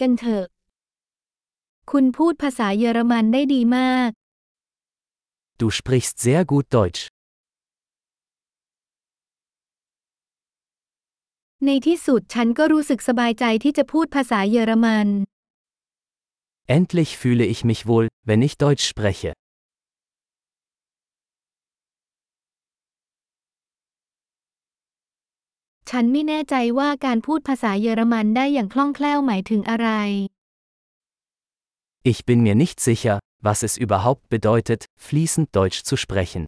กันเถอะ คุณพูดภาษาเยอรมันได้ดีมาก Du sprichst sehr gut Deutsch. ในที่สุดฉันก็รู้สึกสบายใจที่จะพูดภาษาเยอรมัน Endlich fühle ich mich wohl, wenn ich Deutsch spreche. ฉันไม่แน่ใจว่าการพูดภาษาเยอรมันได้อย่างคล่องแคล่วหมายถึงอะไร Ich bin mir nicht sicher, was es überhaupt bedeutet, fließend Deutsch zu sprechen.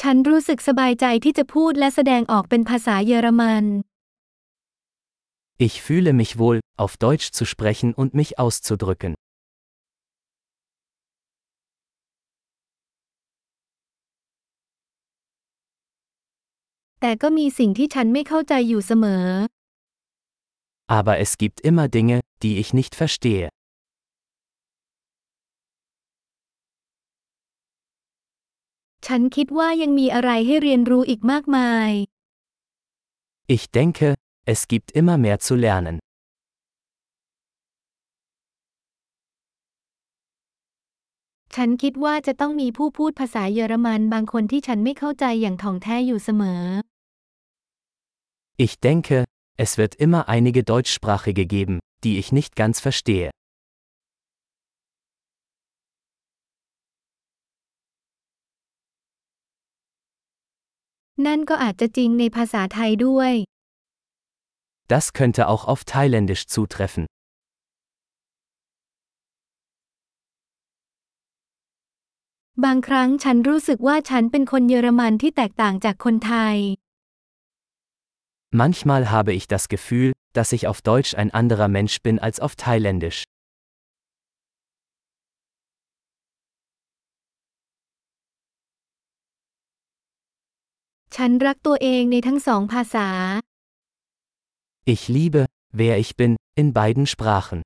ฉันรู้สึกสบายใจที่จะพูดและแสดงออกเป็นภาษาเยอรมัน Ich fühle mich wohl, auf Deutsch zu sprechen und mich auszudrücken. แต่ก็มีสิ่งที่ฉันไม่เข้าใจอยู่เสมอ Aber es gibt immer Dinge, die ich nicht verstehe. ฉันคิดว่ายังมีอะไรให้เรียนรู้อีกมากมาย Ich denke, es gibt immer mehr zu lernen. ฉันคิดว่าจะต้องมีผู้พูดภาษาเยอรมันบางคนที่ฉันไม่เข้าใจอย่างถ่องแท้อยู่เสมอ Ich denke, es wird immer einige deutschsprachige geben, die ich nicht ganz verstehe. Das könnte auch auf Thailändisch zutreffen. Manchmal habe ich das Gefühl, dass ich auf Deutsch ein anderer Mensch bin als auf Thailändisch. Ich liebe, wer ich bin, in beiden Sprachen.